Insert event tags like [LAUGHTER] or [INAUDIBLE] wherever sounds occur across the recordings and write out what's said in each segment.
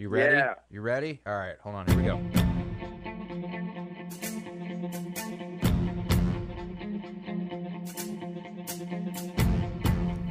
You ready? Yeah. You ready? All right, hold on. Here we go.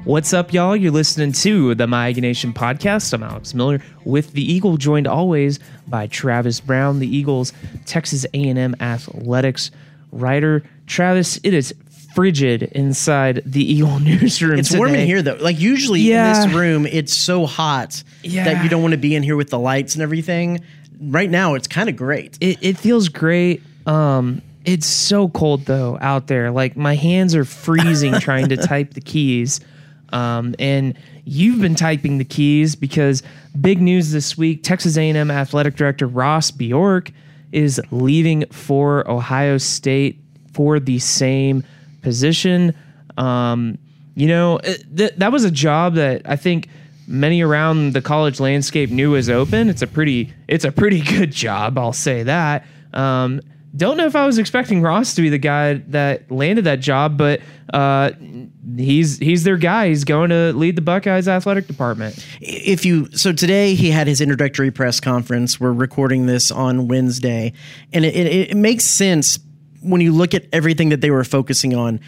What's up, y'all? You're listening to the My Aggie Nation podcast. I'm Alex Miller with the Eagle, joined always by Travis Brown, the Eagles Texas A&M athletics writer. Travis, it is frigid inside the Eagle [LAUGHS] newsroom. It's warm in here though. Like usually Yeah. in this room, it's so hot Yeah. that you don't want to be in here with the lights and everything. Right now, it's kind of great. It, it feels great. Um, it's so cold though out there. Like my hands are freezing [LAUGHS] trying to type the keys. Um, and you've been typing the keys because big news this week: Texas A&M athletic director Ross Bjork is leaving for Ohio State for the same position. Um, you know, it- th- that was a job that I think many around the college landscape knew was open. It's a pretty, it's a pretty [LAUGHS] good job. I'll say that. Um, don't know if I was expecting Ross to be the guy that landed that job, but uh, he's he's their guy. He's going to lead the Buckeyes athletic department. If you so today he had his introductory press conference. We're recording this on Wednesday, and it, it, it makes sense when you look at everything that they were focusing on.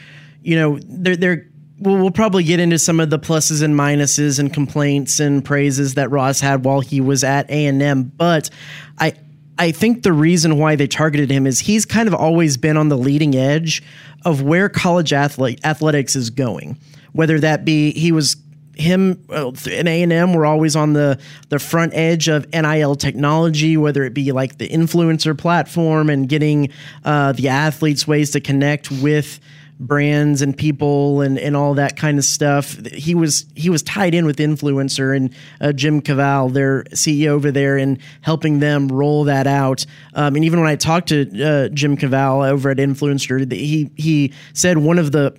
You know, they're they're. We'll, probably get into some of the pluses and minuses and complaints and praises that Ross had while he was at A and M, but I I think the reason why they targeted him is he's kind of always been on the leading edge of where college athlete, athletics is going. Whether that be he was him uh, and A and M were always on the the front edge of NIL technology, whether it be like the influencer platform and getting uh, the athletes ways to connect with brands and people and, and all that kind of stuff. He was he was tied in with INFLCR and uh, Jim Cavale, their CEO over there, and helping them roll that out. Um, and even when I talked to uh, Jim Cavale over at INFLCR, he he said one of the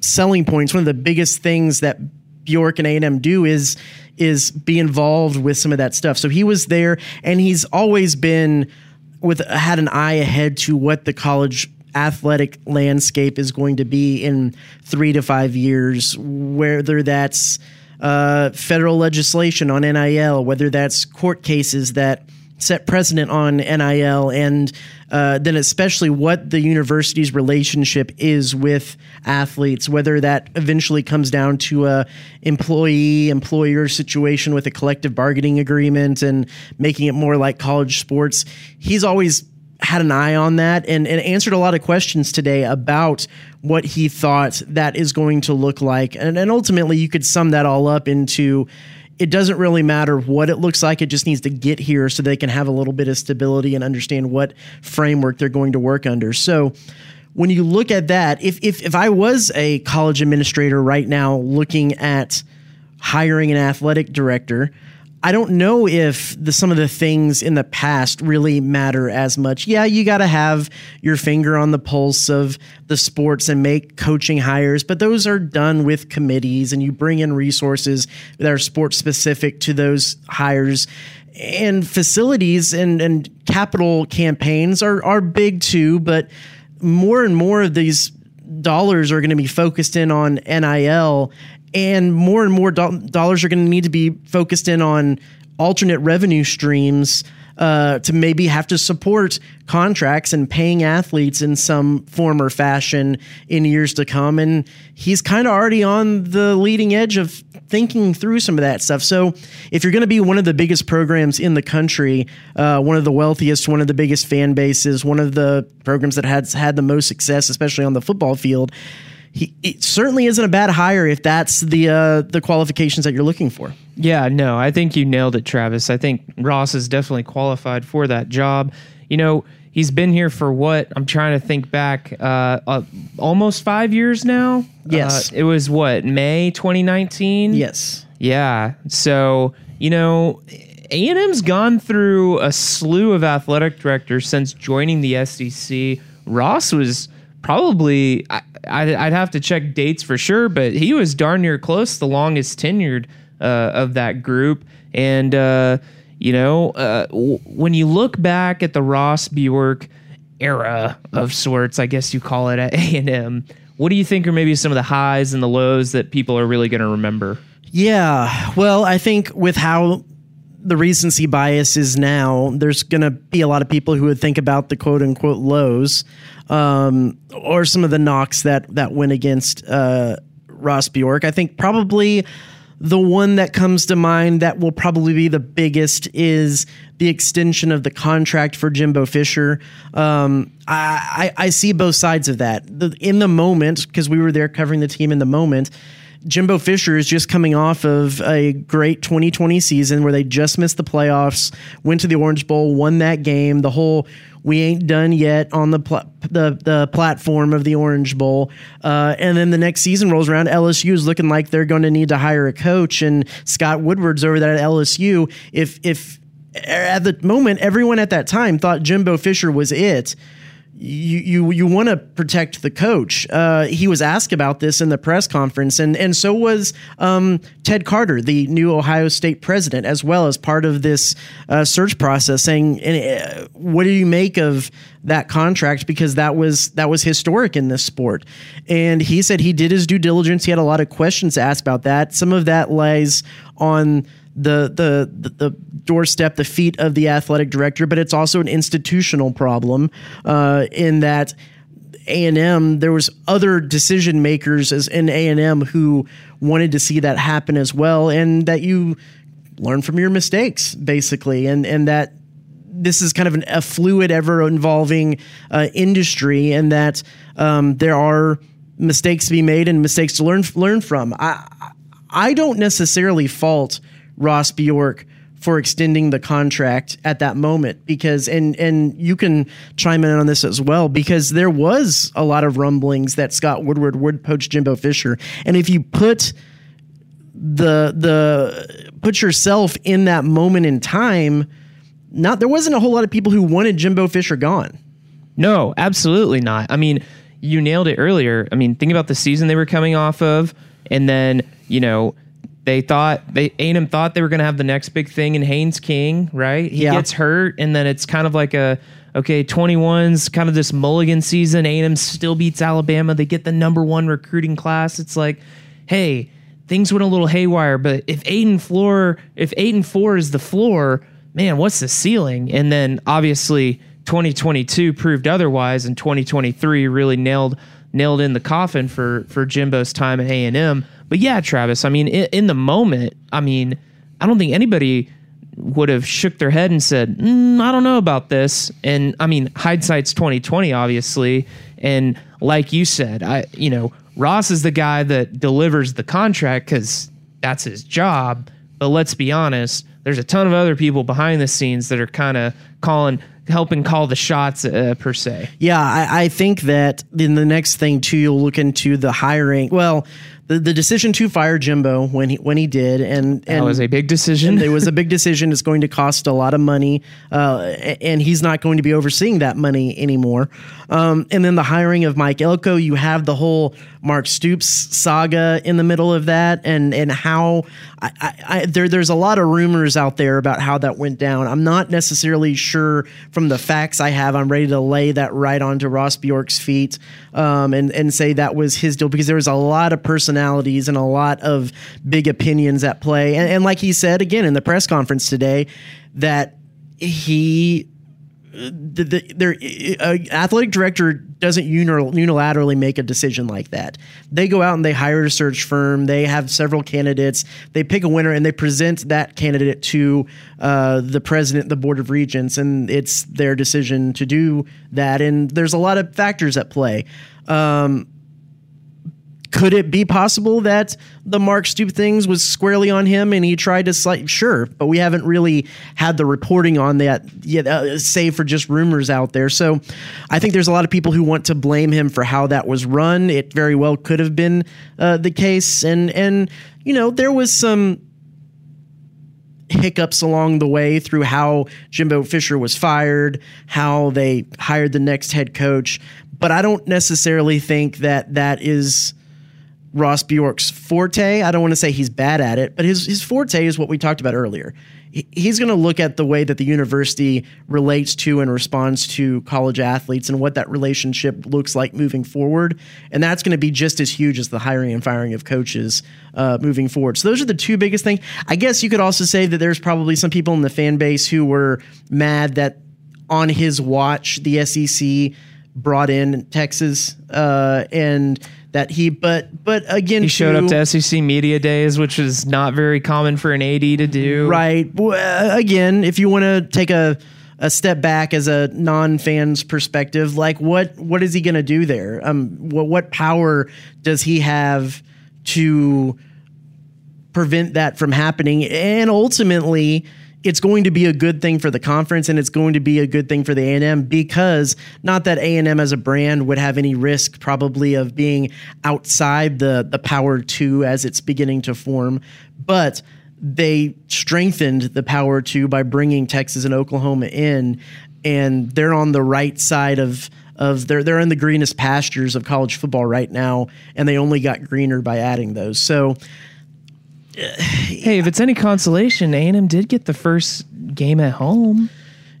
selling points, one of the biggest things that Bjork and A&M do is is be involved with some of that stuff. So he was there and he's always been with had an eye ahead to what the college athletic landscape is going to be in 3 to 5 years whether that's uh, federal legislation on NIL, whether that's court cases that set precedent on NIL, and uh, then especially what the university's relationship is with athletes, whether that eventually comes down to a employee employer situation with a collective bargaining agreement and making it more like college sports. He's always had an eye on that and, and answered a lot of questions today about what he thought that is going to look like. And, and ultimately, you could sum that all up into it doesn't really matter what it looks like. It just needs to get here so they can have a little bit of stability and understand what framework they're going to work under. So, when you look at that, if, if, if I was a college administrator right now looking at hiring an athletic director, I don't know if the, some of the things in the past really matter as much. Yeah, you got to have your finger on the pulse of the sports and make coaching hires, but those are done with committees and you bring in resources that are sports specific to those hires. And facilities and, and capital campaigns are, are big too, but more and more of these dollars are going to be focused in on NIL and more and more do- dollars are going to need to be focused in on alternate revenue streams uh, to maybe have to support contracts and paying athletes in some form or fashion in years to come. And he's kind of already on the leading edge of thinking through some of that stuff. So, if you're going to be one of the biggest programs in the country, uh, one of the wealthiest, one of the biggest fan bases, one of the programs that has had the most success, especially on the football field, he it certainly isn't a bad hire if that's the uh, the qualifications that you're looking for. Yeah, no, I think you nailed it, Travis. I think Ross is definitely qualified for that job. You know, he's been here for what? I'm trying to think back. Uh, uh almost five years now. Yes. Uh, it was what May 2019. Yes. Yeah. So you know, A and M's gone through a slew of athletic directors since joining the SEC. Ross was probably I, I'd, I'd have to check dates for sure, but he was darn near close, the longest tenured uh, of that group. And uh, you know, uh, w- when you look back at the Ross Bjork era of sorts, I guess you call it at [LAUGHS] A and M. What do you think are maybe some of the highs and the lows that people are really going to remember? Yeah. Well, I think with how the recency bias is now there's going to be a lot of people who would think about the quote unquote lows um, or some of the knocks that that went against uh, Ross Bjork. I think probably the one that comes to mind that will probably be the biggest is the extension of the contract for Jimbo Fisher. Um, I, I, I see both sides of that. The, in the moment, because we were there covering the team in the moment, Jimbo Fisher is just coming off of a great 2020 season where they just missed the playoffs, went to the Orange Bowl, won that game. The whole we ain't done yet on the pl- the the platform of the Orange Bowl, uh, and then the next season rolls around. LSU is looking like they're going to need to hire a coach, and Scott Woodward's over there at LSU. If if at the moment everyone at that time thought Jimbo Fisher was it you you you want to protect the coach. Uh, he was asked about this in the press conference, and and so was um, Ted Carter, the new Ohio State president, as well as part of this uh, search process. Saying, uh, what do you make of that contract? Because that was that was historic in this sport. And he said he did his due diligence. He had a lot of questions to ask about that. Some of that lies on the, the the doorstep, the feet of the athletic director, but it's also an institutional problem uh, in that A and M there was other decision makers as in A and M who wanted to see that happen as well, and that you learn from your mistakes basically, and and that this is kind of an, a fluid, ever evolving uh, industry, and that um, there are mistakes to be made and mistakes to learn learn from. I I don't necessarily fault Ross Bjork for extending the contract at that moment because and and you can chime in on this as well because there was a lot of rumblings that Scott Woodward would poach Jimbo Fisher. And if you put the the put yourself in that moment in time not there wasn't a whole lot of people who wanted Jimbo Fisher gone. No absolutely not. I mean you nailed it earlier. I mean think about the season they were coming off of and then you know they thought they A&M thought they were going to have the next big thing in Haynes King, right? He Yeah. gets hurt, and then it's kind of like a okay, 21's kind of this mulligan season. A&M still beats Alabama. They get the number one recruiting class. It's like, hey, things went a little haywire, but if eight and floor, if eight and four is the floor, man, what's the ceiling? And then obviously 2022 proved otherwise, and 2023 really nailed nailed in the coffin for for Jimbo's time at A and M. But yeah, Travis, I mean, in, in the moment, I mean, I don't think anybody would have shook their head and said, mm, "I don't know about this." And I mean, hindsight's twenty twenty, obviously. And like you said, I you know Ross is the guy that delivers the contract because that's his job. But let's be honest, there's a ton of other people behind the scenes that are kind of calling, helping call the shots uh, per se. Yeah, I, I think that in the next thing too, you'll look into the hiring. Well, the, the decision to fire Jimbo when he when he did, and That was a big decision. it was a big decision. It's going to cost a lot of money, uh, and he's not going to be overseeing that money anymore. Um, and then the hiring of Mike Elko, you have the whole Mark Stoops saga in the middle of that, and and how I, I, I, there there's a lot of rumors out there about how that went down. I'm not necessarily sure from the facts I have. I'm ready to lay that right onto Ross Bjork's feet um, and and say that was his deal because there was a lot of personalities and a lot of big opinions at play. And, and like he said again in the press conference today, that he the, the their uh, athletic director doesn't unilaterally make a decision like that. They go out and they hire a search firm. They have several candidates. They pick a winner and they present that candidate to uh, the president, the board of regents, and it's their decision to do that. And there's a lot of factors at play. Um, could it be possible that the Mark Stoop things was squarely on him and he tried to slight sure, but we haven't really had the reporting on that yet, uh, save for just rumors out there. So I think there's a lot of people who want to blame him for how that was run. It very well could have been uh, the case, and and you know there was some hiccups along the way through how Jimbo Fisher was fired, how they hired the next head coach. But I don't necessarily think that that is Ross Bjork's forte. I don't want to say he's bad at it, but his his forte is what we talked about earlier. he's going to look at the way that the university relates to and responds to college athletes and what that relationship looks like moving forward. And that's going to be just as huge as the hiring and firing of coaches uh, moving forward. So those are the two biggest things. I guess you could also say that there's probably some people in the fan base who were mad that on his watch the SEC brought in Texas uh, and that he but but again He showed up to SEC media days, which is not very common for an AD to do. Right. Well, uh, again, if you want to take a a step back as a non-fan's perspective, like what what is he going to do there? Um, what what power does he have to prevent that from happening? And ultimately, it's going to be a good thing for the conference, and it's going to be a good thing for the A and M because not that A and M as a brand would have any risk, probably, of being outside the the Power Two as it's beginning to form, but they strengthened the Power Two by bringing Texas and Oklahoma in, and they're on the right side of of they're they're in the greenest pastures of college football right now, and they only got greener by adding those. So Hey, if it's any consolation, A&M did get the first game at home,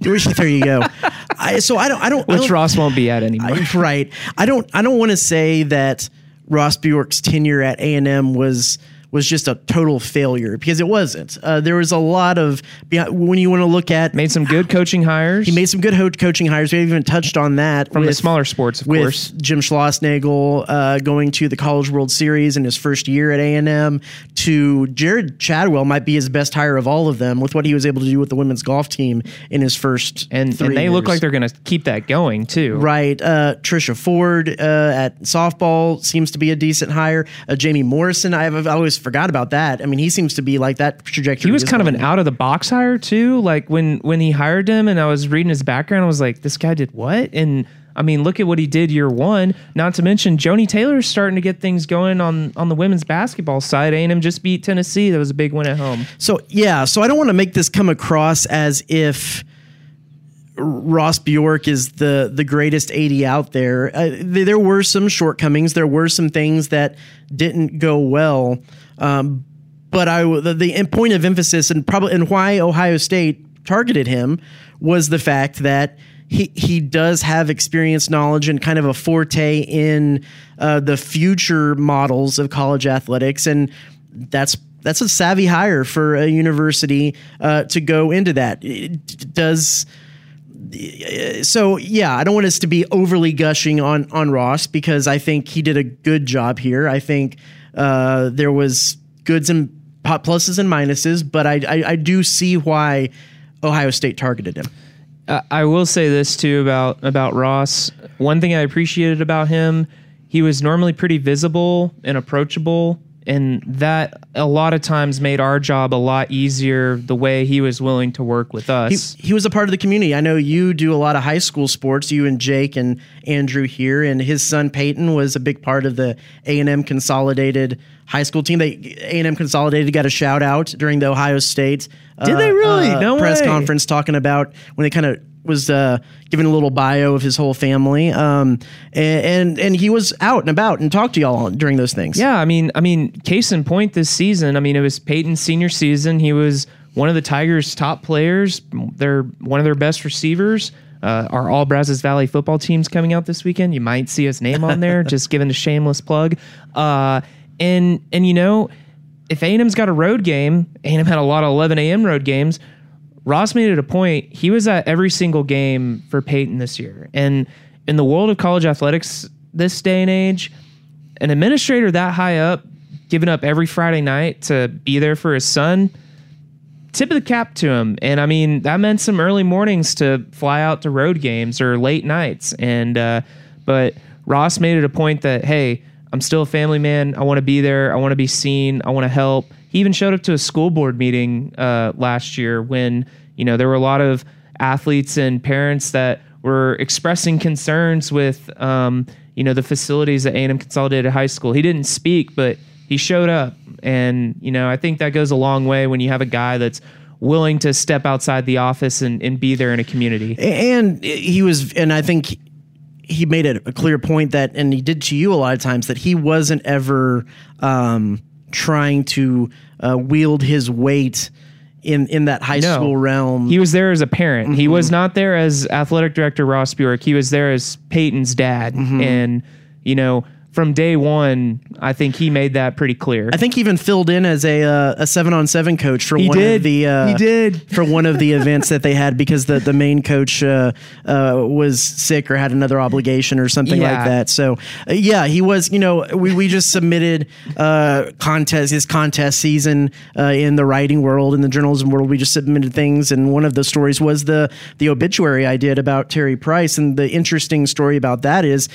there you go. [LAUGHS] I, so I don't I don't I which don't- Ross won't be at anymore. I- right. I don't I don't want to say that Ross Bjork's tenure at A and M was was just a total failure because it wasn't. Uh, there was a lot of when you want to look at Made some good coaching hires. he made some good ho- coaching hires. We haven't even touched on that from the smaller sports, of with course. Jim Schlossnagle uh, going to the College World Series in his first year at A and M, to Gerrod Chadwell might be his best hire of all of them with what he was able to do with the women's golf team in his first And and they look like they're going to keep that going too. Right. Uh, Trisha Ford uh, at softball seems to be a decent hire. Uh, Jamie Morrison, I've, I forgot about that. I mean, he seems to be like that trajectory. He was kind of an out of the box hire too. Like when when he hired him, and I was reading his background, I was like, this guy did what? And I mean, look at what he did year one. Not to mention, Joni Taylor's starting to get things going on on the women's basketball side. A&M just beat Tennessee. That was a big win at home. So yeah, so I don't want to make this come across as if Ross Bjork is the the greatest AD out there. Uh, th- there were some shortcomings. There were some things that didn't go well. Um, but I the, the point of emphasis and probably and why Ohio State targeted him was the fact that he he does have experience, knowledge, and kind of a forte in uh, the future models of college athletics, and that's that's a savvy hire for a university uh, to go into that. It does so yeah, I don't want us to be overly gushing on on Ross because I think he did a good job here. I think uh, there was goods and pluses and minuses, but I, I I do see why Ohio State targeted him. I- I will say this too about about Ross. One thing I appreciated about him, he was normally pretty visible and approachable, and that a lot of times made our job a lot easier. The way he was willing to work with us. he was a part of the community. I know you do a lot of high school sports. You and Jake and Andrew here, and his son Peyton was a big part of the A and M Consolidated high school team. They A and M Consolidated got a shout out during the Ohio State. Did they uh, really? Uh, no press way. conference talking about when they kind of was uh, giving a little bio of his whole family, um, and, and and he was out and about and talked to y'all during those things. Yeah, I mean, I mean, case in point, this season. I mean, it was Peyton's senior season. He was one of the Tigers' top players. They're one of their best receivers. Uh, our All Brazos Valley football team's coming out this weekend. You might see his name on there. [LAUGHS] just giving a shameless plug. Uh, and and you know, if A&M's got a road game, A&M had a lot of 11 a.m. road games. Ross made it a point. He was at every single game for Peyton this year. And in the world of college athletics this day and age, an administrator that high up giving up every Friday night to be there for his son, tip of the cap to him. And I mean, that meant some early mornings to fly out to road games or late nights. And, uh, but Ross made it a point that, hey, I'm still a family man. I want to be there. I want to be seen. I want to help. He even showed up to a school board meeting uh, last year when, you know, there were a lot of athletes and parents that were expressing concerns with, um, you know, the facilities at A&M Consolidated High School. He didn't speak, but he showed up. And, you know, I think that goes a long way when you have a guy that's willing to step outside the office and, and be there in a community. and he was and i think he made it a clear point that and he did to you a lot of times that he wasn't ever um, trying to uh, wield his weight in in that high No. school realm. He was there as a parent. He Mm-hmm. was not there as athletic director Ross Bjork. He was there as Peyton's dad. Mm-hmm. And, you know, from day one, I think he made that pretty clear. I think he even filled in as a uh, a seven on seven coach for He one did. of the uh, He did. for one of the [LAUGHS] events that they had because the the main coach uh, uh, was sick or had another obligation or something Yeah. like that. So uh, yeah, he was. You know, we we just submitted uh, contest his contest season uh, in the writing world in the journalism world. We just submitted things, and one of the stories was the the obituary I did about Terry Price, and the interesting story about that is.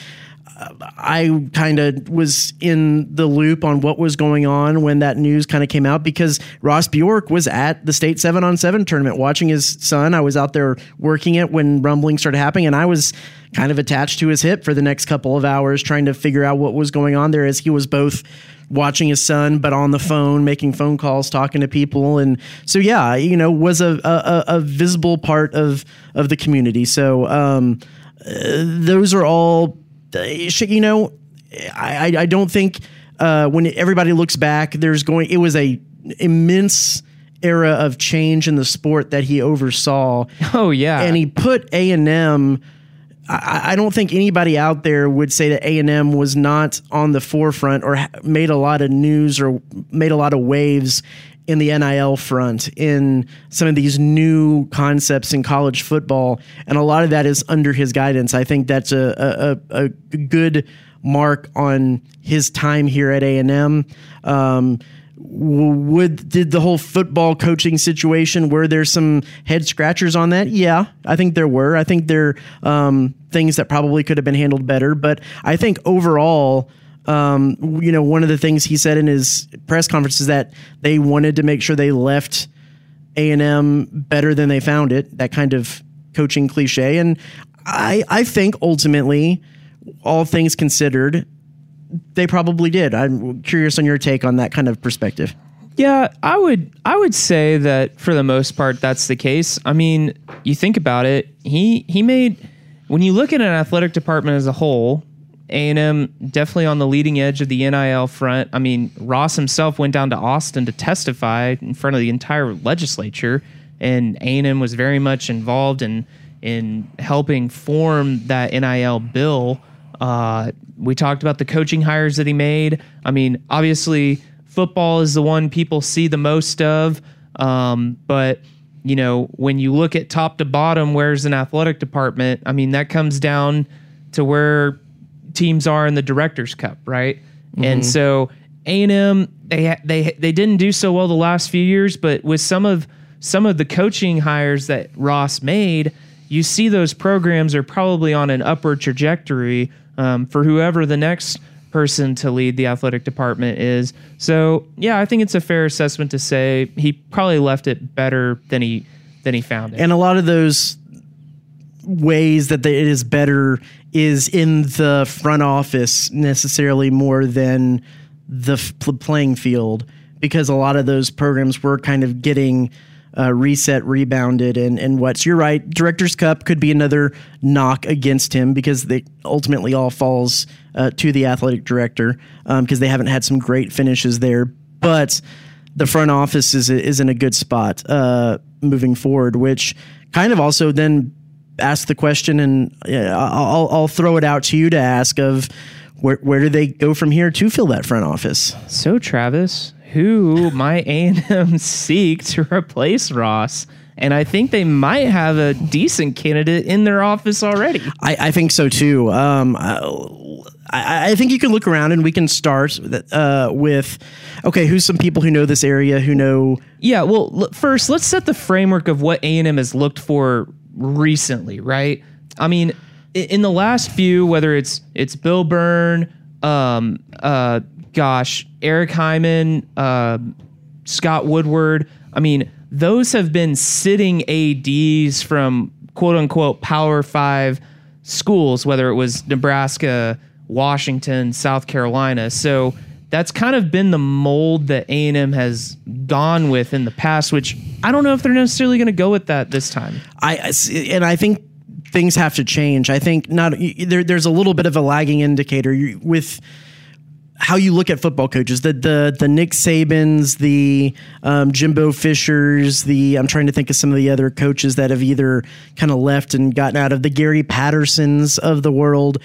I kind of was in the loop on what was going on when that news kind of came out because Ross Bjork was at the state seven on seven tournament watching his son. I was out there working it when rumbling started happening, and I was kind of attached to his hip for the next couple of hours trying to figure out what was going on there as he was both watching his son but on the phone making phone calls talking to people and so yeah you know was a a, a visible part of of the community so um uh, those are all you know I, I- I don't think uh, when everybody looks back, there's going. It was a immense era of change in the sport that he oversaw, [LAUGHS] oh, yeah. and he put A and M. I I don't think anybody out there would say that A and M was not on the forefront or made a lot of news or made a lot of waves in the NIL front in some of these new concepts in college football, and a lot of that is under his guidance. I think that's a a, a, good mark on his time here at A and M. Um, would did the whole football coaching situation were there some head scratchers on that yeah i think there were i think there um, things that probably could have been handled better but i think overall um, you know one of the things he said in his press conference is that they wanted to make sure they left a&m better than they found it that kind of coaching cliche and i i think ultimately all things considered they probably did. I'm curious on your take on that kind of perspective. Yeah, I would I would say that for the most part that's the case. I mean, you think about it, he he made when you look at an athletic department as a whole, A&M definitely on the leading edge of the NIL front. I mean, Ross himself went down to Austin to testify in front of the entire legislature and A&M was very much involved in in helping form that NIL bill. Uh, we talked about the coaching hires that he made. I mean, obviously, football is the one people see the most of. Um, but you know, when you look at top to bottom, where's an athletic department? I mean, that comes down to where teams are in the Directors Cup, right? And so A and M they they they didn't do so well the last few years, but with some of some of the coaching hires that Ross made, you see those programs are probably on an upward trajectory um, for whoever the next person to lead the athletic department is. So yeah, I think it's a fair assessment to say he probably left it better than he than he found it. And a lot of those ways that the, it is better is in the front office necessarily more than the f- playing field because a lot of those programs were kind of getting uh, reset, rebounded, and and what's you're right. Directors Cup could be another knock against him because they ultimately all falls uh, to the athletic director because they haven't had some great finishes there, but the front office is is in a good spot uh, moving forward, which kind of also then ask the question, and I'll I'll throw it out to you to ask of where where do they go from here to fill that front office? So Travis, who might A&M seek to replace Ross? And I think they might have a decent candidate in their office already. I, I think so too. Um, I, I think you can look around and we can start uh, with okay, who's some people who know this area who know Yeah, well, l- first let's set the framework of what A&M has looked for recently, right? I mean, in the last few, whether it's it's Bill Byrne, um, uh, gosh, Eric Hyman, uh, Scott Woodward. I mean, those have been sitting ads from quote unquote Power Five schools, whether it was Nebraska, Washington, South Carolina. So that's kind of been the mold that A and M has gone with in the past, which I don't know if they're necessarily going to go with that this time. I and I think things have to change. I think not there, there's a little bit of a lagging indicator with how you look at football coaches. The the the Nick Sabans, the um, Jimbo Fishers, the I'm trying to think of some of the other coaches that have either kind of left and gotten out of the Gary Pattersons of the world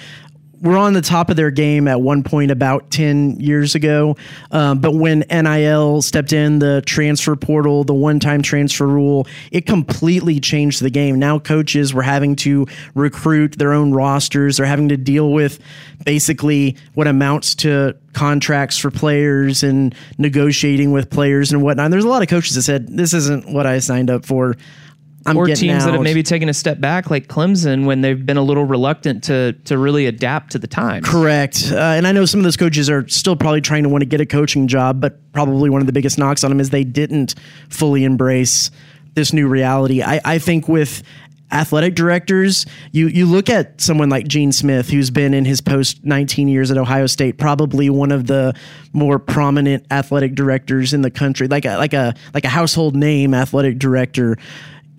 were on the top of their game at one point about 10 years ago. Um, but when NIL stepped in, the transfer portal, the one time transfer rule, it completely changed the game. Now coaches were having to recruit their own rosters, they're having to deal with basically what amounts to contracts for players and negotiating with players and whatnot. There's a lot of coaches that said, This isn't what I signed up for. I'm or teams that have maybe taken a step back, like Clemson, when they've been a little reluctant to to really adapt to the times. Correct. Uh, and I know some of those coaches are still probably trying to want to get a coaching job, but probably one of the biggest knocks on them is they didn't fully embrace this new reality. I, I think with athletic directors, you you look at someone like Gene Smith, who's been in his post 19 years at Ohio State, probably one of the more prominent athletic directors in the country, like a like a like a household name athletic director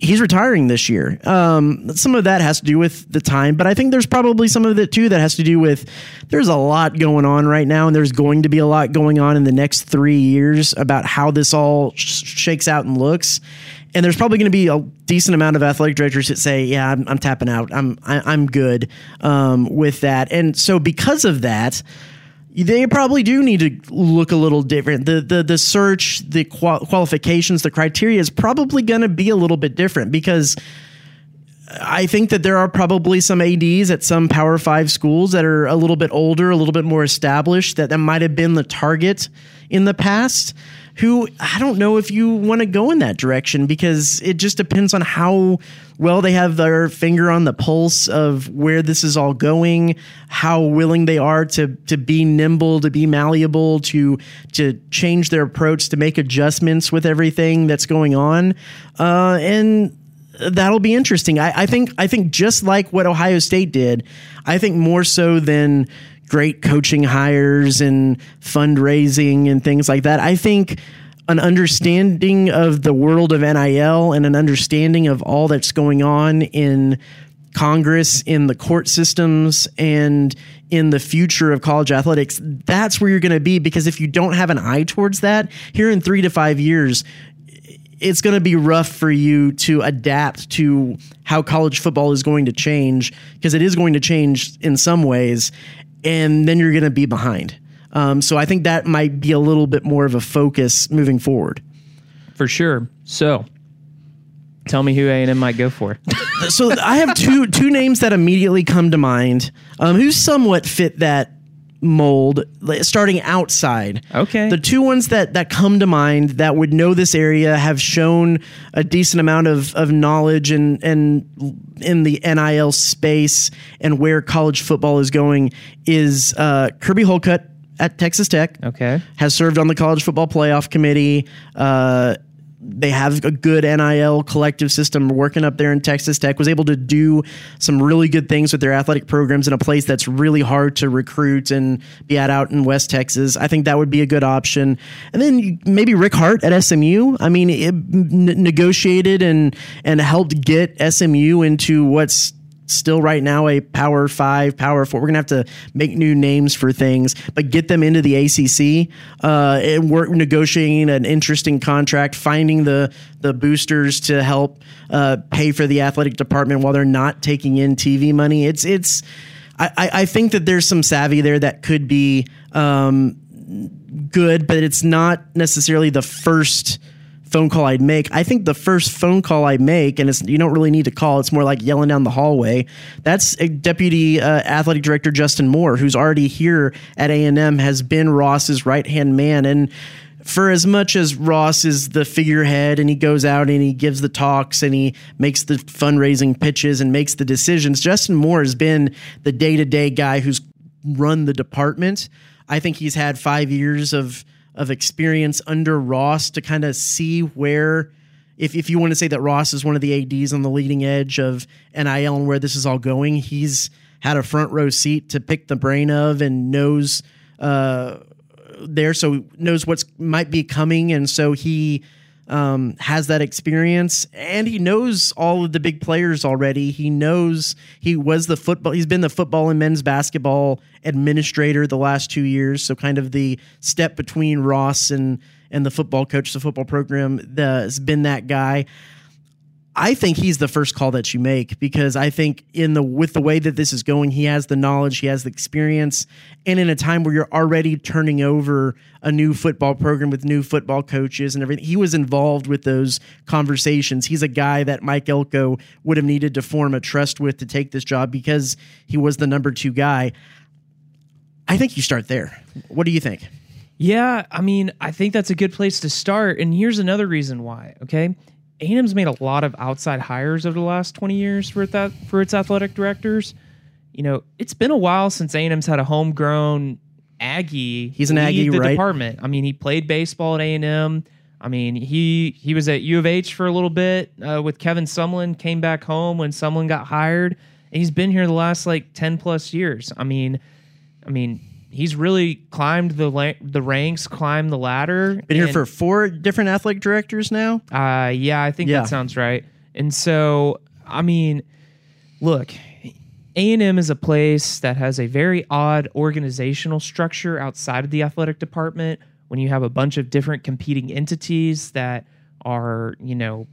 he's retiring this year. Um, some of that has to do with the time, but I think there's probably some of it too that has to do with there's a lot going on right now, and there's going to be a lot going on in the next three years about how this all sh- shakes out and looks. And there's probably going to be a decent amount of athletic directors that say, "Yeah, I'm, I'm tapping out. I'm I, I'm good um, with that." And so because of that, they probably do need to look a little different. The the the search, the qual- qualifications, the criteria is probably going to be a little bit different because I think that there are probably some ads at some Power Five schools that are a little bit older, a little bit more established that that might have been the target in the past. Who I don't know if you want to go in that direction because it just depends on how well they have their finger on the pulse of where this is all going, how willing they are to to be nimble, to be malleable, to to change their approach, to make adjustments with everything that's going on, uh, and that'll be interesting. I, I think I think just like what Ohio State did, I think more so than great coaching hires and fundraising and things like that. I think an understanding of the world of NIL and an understanding of all that's going on in Congress, in the court systems, and in the future of college athletics, that's where you're going to be. Because if you don't have an eye towards that, here in three to five years, it's going to be rough for you to adapt to how college football is going to change because it is going to change in some ways, and then you're going to be behind. Um, so I think that might be a little bit more of a focus moving forward. for sure. So, tell me who A and M might go for. so I have two two names that immediately come to mind, um, who somewhat fit that mold. Starting outside, Okay. The two ones that that come to mind that would know this area have shown a decent amount of of knowledge and and in the NIL space and where college football is going is uh, Kirby Hocutt at Texas Tech Okay. has served on the college football playoff committee. Uh, they have a good NIL collective system working up there in Texas Tech. Was able to do some really good things with their athletic programs in a place that's really hard to recruit and be at out in West Texas. I think that would be a good option. And then maybe Rick Hart at SMU. I mean, it negotiated and and helped get SMU into what's still right now a power five, power four. We're gonna have to make new names for things, but get them into the ACC. Uh, and we're negotiating an interesting contract, finding the the boosters to help uh, pay for the athletic department while they're not taking in TV money. It's it's. I, I think that there's some savvy there that could be um, good, but it's not necessarily the first phone call I'd make. I think the first phone call I make, and it's you don't really need to call. It's more like yelling down the hallway. That's a Deputy uh, Athletic Director Justin Moore, who's already here at A and M, has been Ross's right hand man, and for as much as Ross is the figurehead and he goes out and he gives the talks and he makes the fundraising pitches and makes the decisions, Justin Moore has been the day to day guy who's run the department. I think he's had five years of of experience under Ross to kind of see where, if, if you want to say that Ross is one of the ADs on the leading edge of NIL and where this is all going, he's had a front row seat to pick the brain of and knows uh, there, so knows what's might be coming, and so he um, has that experience, and he knows all of the big players already. He knows he was the football. He's been the football and men's basketball administrator the last two years, so kind of the step between Ross and and the football coach, the football program, has been that guy. I think he's the first call that you make because I think in the with the way that this is going, he has the knowledge, he has the experience, and in a time where you're already turning over a new football program with new football coaches and everything, he was involved with those conversations. He's a guy that Mike Elko would have needed to form a trust with to take this job because he was the number two guy. I think you start there. What do you think? Yeah, I mean, I think that's a good place to start. And here's another reason why. Okay, A&M's made a lot of outside hires over the last 20 years for that for its athletic directors. You know, it's been a while since A&M's had a homegrown Aggie. He's an lead Aggie, the right? Department. I mean, he played baseball at A&M. I mean, he he was at U of H for a little bit uh, with Kevin Sumlin. Came back home when Sumlin got hired, and he's been here the last like 10 plus years. I mean, I mean, he's really climbed the la- the ranks, climbed the ladder. Been here and- for four different athletic directors now. uh, yeah, I think Yeah. that sounds right. And so, I mean, look, A and M is a place that has a very odd organizational structure outside of the athletic department. When you have a bunch of different competing entities that are, you know,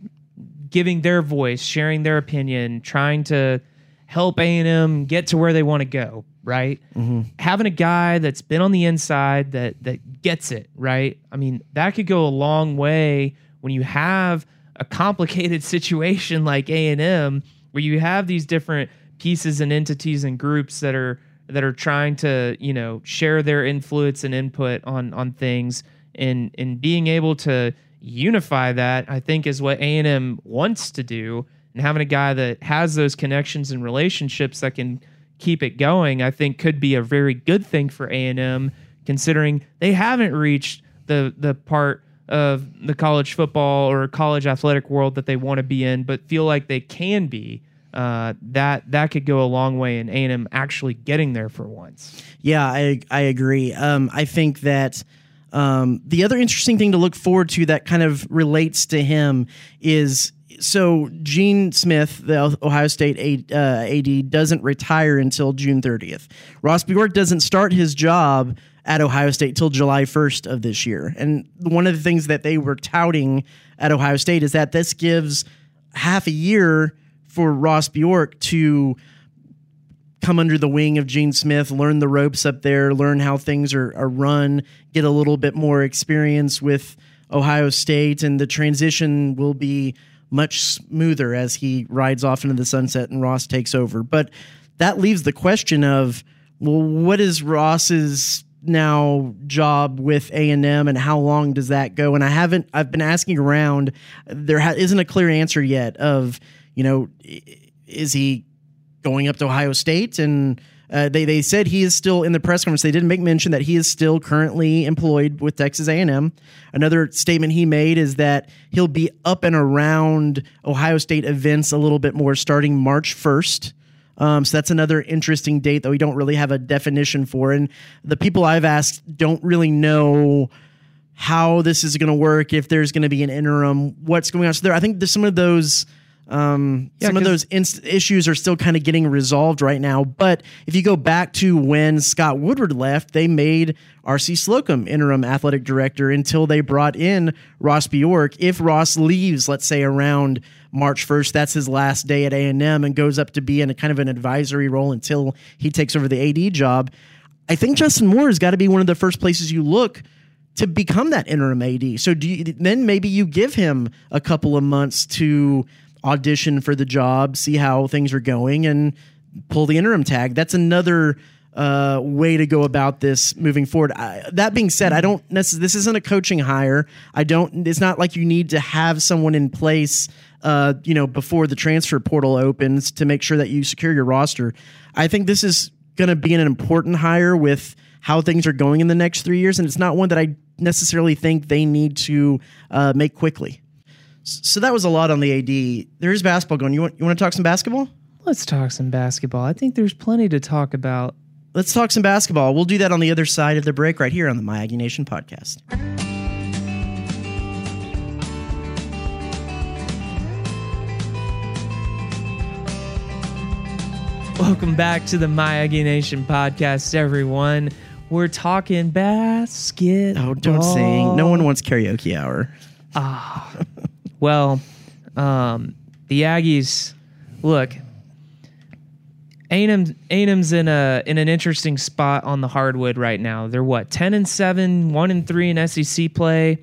giving their voice, sharing their opinion, trying to help A and M get to where they want to go. Right, mm-hmm. having a guy that's been on the inside that that gets it. Right, I mean that could go a long way when you have a complicated [LAUGHS] situation like A and M, where you have these different pieces and entities and groups that are that are trying to you know share their influence and input on on things. And and being able to unify that i think is what a&m wants to do. And having a guy that has those connections and relationships that can keep it going i think could be a very good thing for a&m considering they haven't reached the the part of the college football or college athletic world that they want to be in but feel like they can be uh, that that could go a long way in a&m actually getting there for once Yeah, I I agree. Um, I think that um, the other interesting thing to look forward to that kind of relates to him is so Gene Smith, the Ohio State uh, AD, doesn't retire until June 30th. Ross Bjork doesn't start his job at Ohio State till July 1st of this year. And one of the things that they were touting at Ohio State is that this gives half a year for Ross Bjork to come under the wing of Gene Smith, learn the ropes up there, learn how things are, are run, get a little bit more experience with Ohio State, and the transition will be much smoother as he rides off into the sunset and Ross takes over. But that leaves the question of, well, what is Ross's now job with A&M and how long does that go? And I haven't I've been asking around there ha- isn't a clear answer yet of, you know, is he going up to Ohio State, and uh, they they said he is still in the press conference. They didn't make mention that he is still currently employed with Texas A and M. Another statement he made is that he'll be up and around Ohio State events a little bit more starting March first. Um, so that's another interesting date that we don't really have a definition for, and the people I've asked don't really know how this is going to work, if there's going to be an interim, what's going on. So there, I think there's some of those. Um, Yeah, some of those inst- issues are still kind of getting resolved right now. But if you go back to when Scott Woodward left, they made R.C. Slocum interim athletic director until they brought in Ross Bjork. If Ross leaves, let's say around March 1st, that's his last day at A&M and goes up to be in a kind of an advisory role until he takes over the AD job. I think Justin Moore has got to be one of the first places you look to become that interim AD. So do you, then maybe you give him a couple of months to audition for the job, see how things are going, and pull the interim tag. That's another uh, way to go about this moving forward. I, that being said, I don't necessarily. This isn't a coaching hire. I don't. It's not like you need to have someone in place. Uh, you know, before the transfer portal opens to make sure that you secure your roster. I think this is going to be an important hire with how things are going in the next three years, and it's not one that I necessarily think they need to uh, make quickly. So that was a lot on the AD. There is basketball going. You want you want to talk some basketball? Let's talk some basketball. I think there's plenty to talk about. Let's talk some basketball. We'll do that on the other side of the break right here on the My Aggie Nation podcast. Welcome back to the My Aggie Nation podcast, everyone. We're talking basketball. Oh, don't sing. No one wants karaoke hour. Ah, well, um, the Aggies. Look, A&M, in a in an interesting spot on the hardwood right now. They're what ten and seven, one and three in SEC play.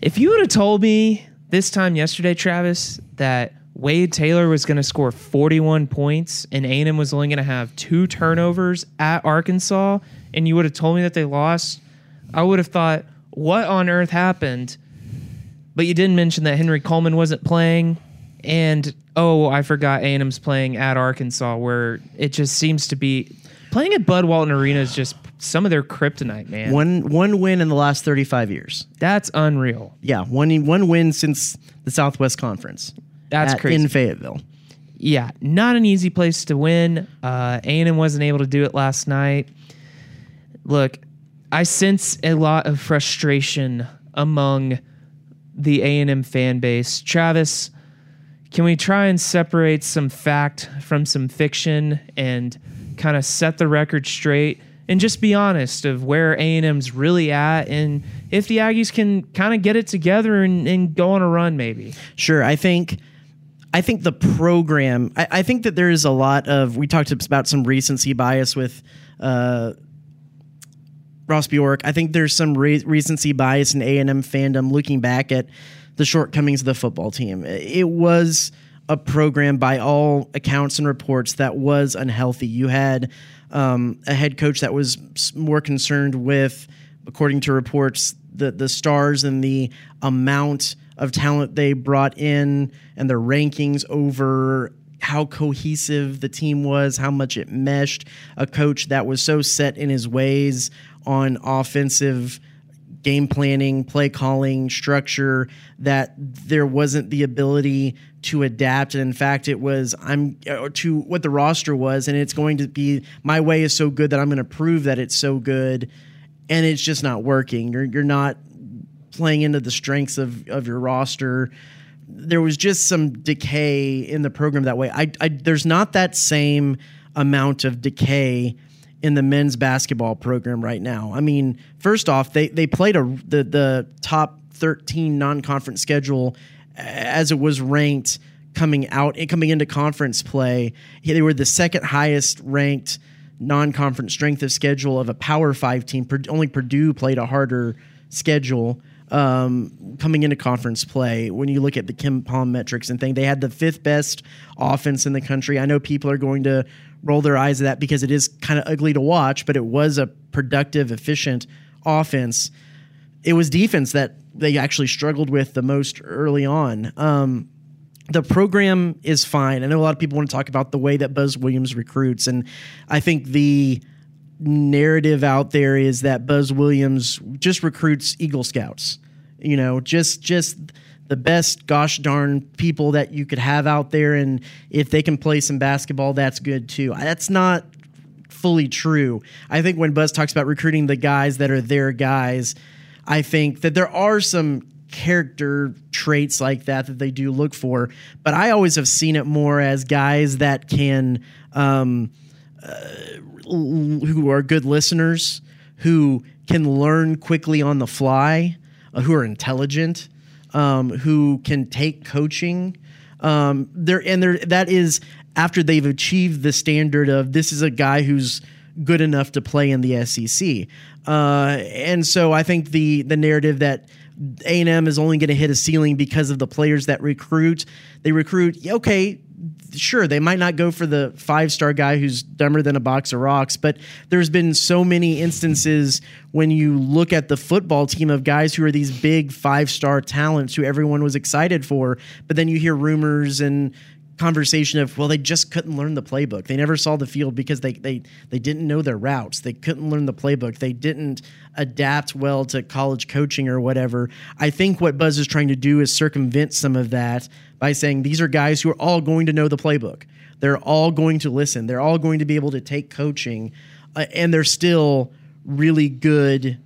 If you would have told me this time yesterday, Travis, that Wade Taylor was going to score 41 points and A&M was only going to have two turnovers at Arkansas, and you would have told me that they lost, I would have thought, what on earth happened? But you didn't mention that Henry Coleman wasn't playing, and oh, I forgot A&M's playing at Arkansas, where it just seems to be playing at Bud Walton Arena is just some of their kryptonite, man. One one win in the last 35 years. That's unreal. Yeah, one one win since the Southwest Conference. That's at- crazy. in Fayetteville. yeah, not an easy place to win. Uh, A&M wasn't able to do it last night. Look, I sense a lot of frustration among the A&M fan base. Travis, can we try and separate some fact from some fiction and kind of set the record straight and just be honest of where A&M's really at and if the Aggies can kind of get it together and, and go on a run maybe. Sure, I think I think the program. I, I think that there is a lot of. We talked about some recency bias with uh, Ross Bjork. I think there's some re- recency bias in A and M fandom looking back at the shortcomings of the football team. It was a program by all accounts and reports that was unhealthy. You had um, a head coach that was more concerned with, according to reports, the the stars and the amount of talent they brought in and their rankings over how cohesive the team was, how much it meshed. A coach that was so set in his ways on offensive game planning, play calling, structure that there wasn't the ability to adapt. And in fact, it was I'm uh, to what the roster was, and it's going to be my way is so good that I'm going to prove that it's so good, and it's just not working. You're you're not playing into the strengths of of your roster. There was just some decay in the program that way. I, I there's not that same amount of decay in the men's basketball program right now. I mean, first off, they they played a the the top 13 non-conference schedule as it was ranked coming out and coming into conference play. They were the second highest ranked non-conference strength of schedule of a Power 5 team. Only Purdue played a harder schedule um, coming into conference play. When you look at the KenPom metrics and thing, they had the fifth best offense in the country. I know people are going to roll their eyes at that because it is kind of ugly to watch, but it was a productive, efficient offense. It was defense that they actually struggled with the most early on. Um, the program is fine. I know a lot of people want to talk about the way that Buzz Williams recruits, and I think the narrative out there is that Buzz Williams just recruits Eagle Scouts. You know, just just the best gosh darn people that you could have out there, and if they can play some basketball, that's good too. That's not fully true. I think when Buzz talks about recruiting the guys that are their guys, I think that there are some character traits like that that they do look for. But I always have seen it more as guys that can, um, uh, who are good listeners, who can learn quickly on the fly, uh, who are intelligent, um, who can take coaching. Um, there and there that is after they've achieved the standard of this is a guy who's good enough to play in the SEC. Uh, and so I think the the narrative that A&M is only going to hit a ceiling because of the players that recruit. They recruit, okay, sure, they might not go for the five star guy who's dumber than a box of rocks, but there's been so many instances when you look at the football team of guys who are these big five star talents who everyone was excited for, but then you hear rumors and conversation of well they just couldn't learn the playbook. They never saw the field because they they they didn't know their routes. They couldn't learn the playbook. They didn't adapt well to college coaching or whatever. I think what buzz is trying to do is circumvent some of that by saying these are guys who are all going to know the playbook. They're all going to listen. They're all going to be able to take coaching uh, and they're still really good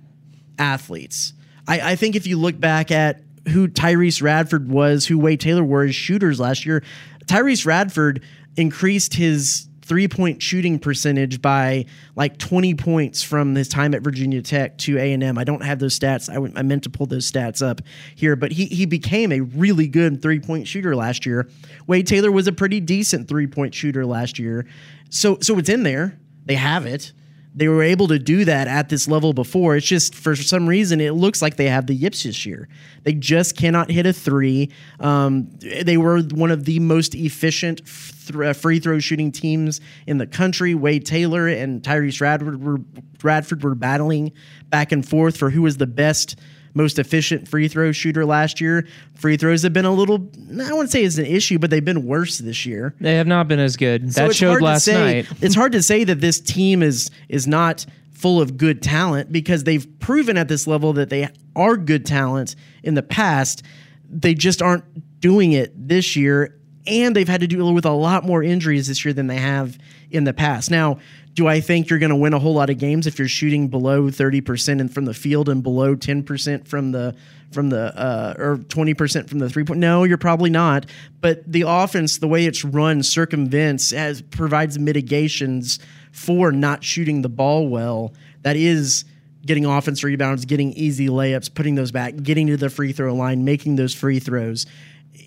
athletes. I, I think if you look back at who Tyrese Radford was, who Wade Taylor were as shooters last year, Tyrese Radford increased his three point shooting percentage by like 20 points from his time at Virginia Tech to A&M. I don't have those stats. I, w- I meant to pull those stats up here, but he, he became a really good three point shooter last year. Wade Taylor was a pretty decent three point shooter last year. So, so it's in there. They have it. They were able to do that at this level before. It's just for some reason it looks like they have the yips this year. They just cannot hit a three. Um, they were one of the most efficient th- uh, free throw shooting teams in the country. Wade Taylor and Tyrese Radford were, Radford were battling back and forth for who was the best most efficient free throw shooter last year. Free throws have been a little, I wouldn't say it's an issue, but they've been worse this year. They have not been as good. So that showed last say- night. It's hard to say that this team is is not full of good talent because they've proven at this level that they are good talent in the past. They just aren't doing it this year, and they've had to deal with a lot more injuries this year than they have in the past. Now, do I think you're going to win a whole lot of games if you're shooting below 30% and from the field and below 10% from the from the uh, or 20% from the three point? No, you're probably not. But the offense, the way it's run, circumvents has provides mitigations for not shooting the ball well. That is getting offense rebounds, getting easy layups, putting those back, getting to the free throw line, making those free throws.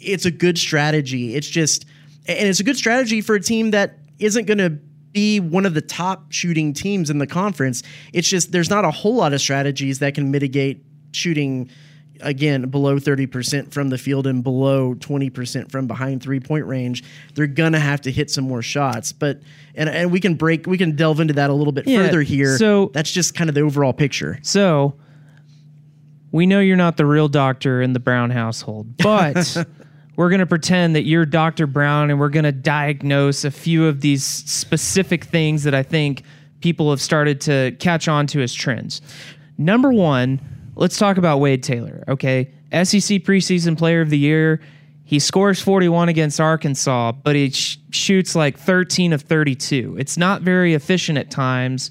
It's a good strategy. It's just, and it's a good strategy for a team that isn't going to be one of the top shooting teams in the conference. It's just there's not a whole lot of strategies that can mitigate shooting again below 30% from the field and below 20% from behind three point range they're gonna have to hit some more shots but and, and we can break we can delve into that a little bit Yeah, further here so- that's just kind of the overall picture So we know you're not the real doctor in the Brown household, but [LAUGHS] we're going to pretend that you're Dr. Brown and we're going to diagnose a few of these specific things that I think people have started to catch on to as trends. Number one, let's talk about Wade Taylor, okay? SEC preseason player of the year. He scores 41 against Arkansas, but he sh- shoots like 13 of 32. It's not very efficient at times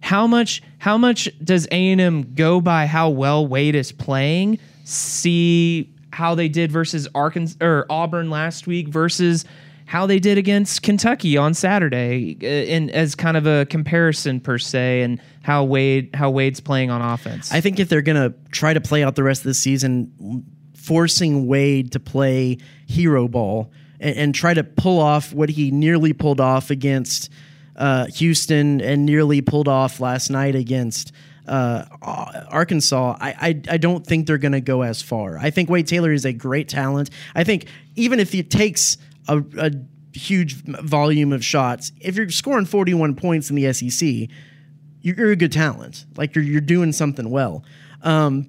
how much how much does A&M go by how well Wade is playing? See how they did versus Arkansas or Auburn last week versus how they did against Kentucky on Saturday uh, in as kind of a comparison per se and how Wade how Wade's playing on offense. I think if they're going to try to play out the rest of the season, forcing Wade to play hero ball and, and try to pull off what he nearly pulled off against uh, Houston and nearly pulled off last night against uh, Arkansas, I, I, I don't think they're going to go as far. I think Wade Taylor is a great talent. I think even if it takes a, a huge volume of shots, if you're scoring 41 points in the SEC, you're a good talent. Like you're you're doing something well. Um,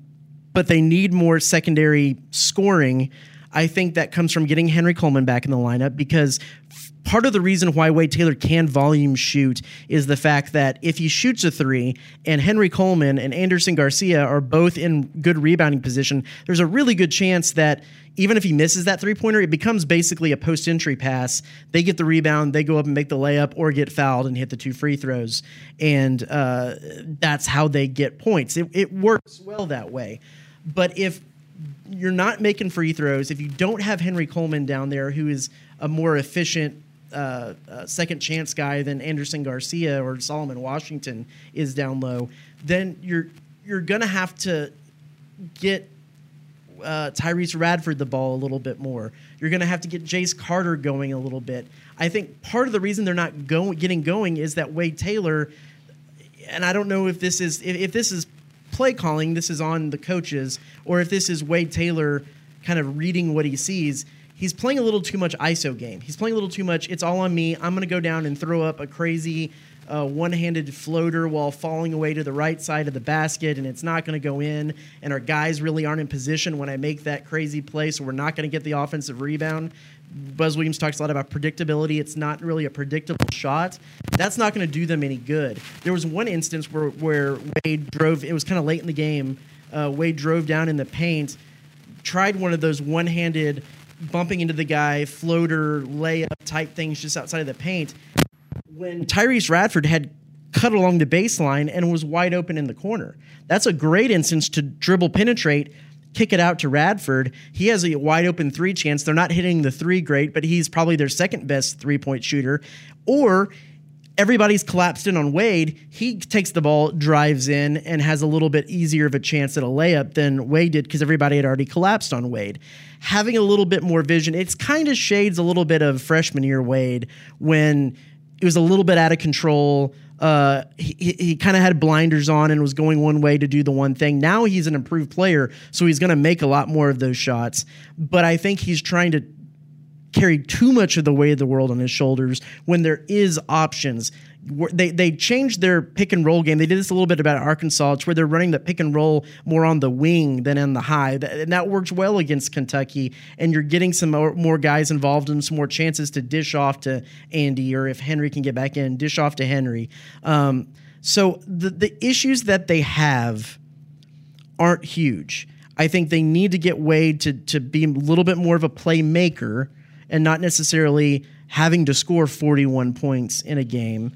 but they need more secondary scoring. I think that comes from getting Henry Coleman back in the lineup because part of the reason why Wade Taylor can volume shoot is the fact that if he shoots a three and Henry Coleman and Andersson Garcia are both in good rebounding position, there's a really good chance that even if he misses that three pointer, it becomes basically a post entry pass. They get the rebound, they go up and make the layup, or get fouled and hit the two free throws, and uh, that's how they get points. It, it works well that way. But if you're not making free throws, if you don't have Henry Coleman down there, who is a more efficient uh, uh, second chance guy than Andersson Garcia or Solomon Washington is down low, then you're you're gonna have to get uh, Tyrese Radford the ball a little bit more. You're to have to get Jace Carter going a little bit. I think part of the reason they're not going getting going is that Wade Taylor, and I don't know if this is if, if this is play calling, this is on the coaches, or if this is Wade Taylor kind of reading what he sees. He's playing a little too much ISO game. He's playing a little too much. It's all on me. I'm going to go down and throw up a crazy uh, one-handed floater while falling away to the right side of the basket, and it's not going to go in. And our guys really aren't in position when I make that crazy play, so we're not going to get the offensive rebound. Buzz Williams talks a lot about predictability. It's not really a predictable shot. That's not going to do them any good. There was one instance where where Wade drove. It was kind of late in the game. Uh, Wade drove down in the paint, tried one of those one-handed bumping into the guy floater layup type things just outside of the paint when Tyrese Radford had cut along the baseline and was wide open in the corner. That's a great instance to dribble penetrate kick it out to Radford, he has a wide open three chance. They're not hitting the three great, but he's probably their second best three point shooter. Or everybody's collapsed in on Wade. He takes the ball, drives in, and has a little bit easier of a chance at a layup than Wade did because everybody had already collapsed on Wade. Having a little bit more vision, it's kind of shades a little bit of freshman year Wade when it was a little bit out of control. Uh, he, he kind of had blinders on and was going one way to do the one thing. Now he's an improved player, so he's going to make a lot more of those shots. But I think he's trying to carry too much of the weight of the world on his shoulders when there is options. They they changed their pick and roll game. They did this a little bit about Arkansas. It's where they're running the pick and roll more on the wing than in the high, and that works well against Kentucky. And you're getting some more, more guys involved and some more chances to dish off to Andy, or if Henry can get back in, dish off to Henry. Um, so the the issues that they have aren't huge. I think they need to get Wade to to be a little bit more of a playmaker and not necessarily having to score 41 points in a game.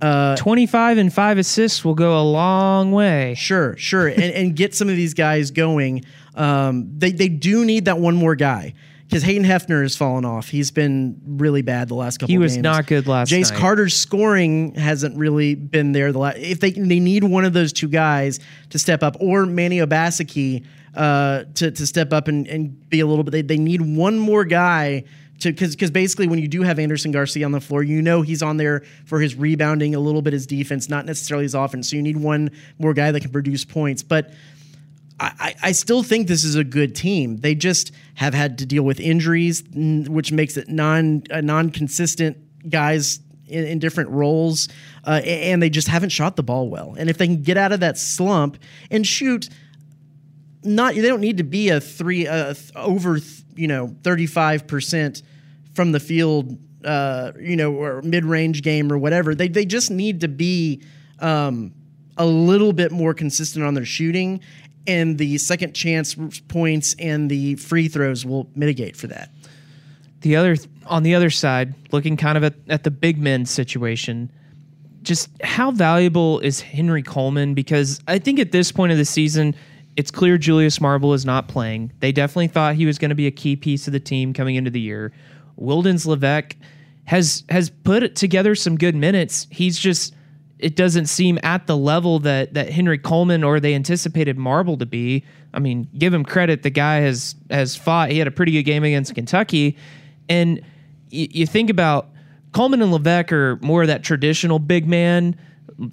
Uh, 25 and five assists will go a long way. Sure, sure, and, and get some of these guys going. Um, they they do need that one more guy because Hayden Hefner has fallen off. He's been really bad the last couple. He was games. not good last. Jace night. Carter's scoring hasn't really been there. The last, if they they need one of those two guys to step up, or Manny Obaseki uh, to to step up and, and be a little bit. They, they need one more guy to because because basically when you do have Andersson Garcia on the floor, you know he's on there for his rebounding, a little bit his defense, not necessarily his offense. So you need one more guy that can produce points, but. I, I still think this is a good team. They just have had to deal with injuries, which makes it non uh, non consistent guys in, in, different roles, uh, and they just haven't shot the ball well. And if they can get out of that slump and shoot, not they don't need to be a three uh, over you know thirty five percent from the field, uh, you know, or mid range game or whatever. They they just need to be. Um, a little bit more consistent on their shooting and the second chance points and the free throws will mitigate for that. The other on the other side, looking kind of at, at the big men situation, just how valuable is Henry Coleman? Because I think at this point of the season, it's clear Julius Marble is not playing. They definitely thought he was going to be a key piece of the team coming into the year. Wildens Leveque has has put together some good minutes. He's just it doesn't seem at the level that that Henry Coleman or they anticipated Marble to be. I mean, give him credit. The guy has has fought. He had a pretty good game against Kentucky, and y- you think about Coleman and Leveque are more of that traditional big man,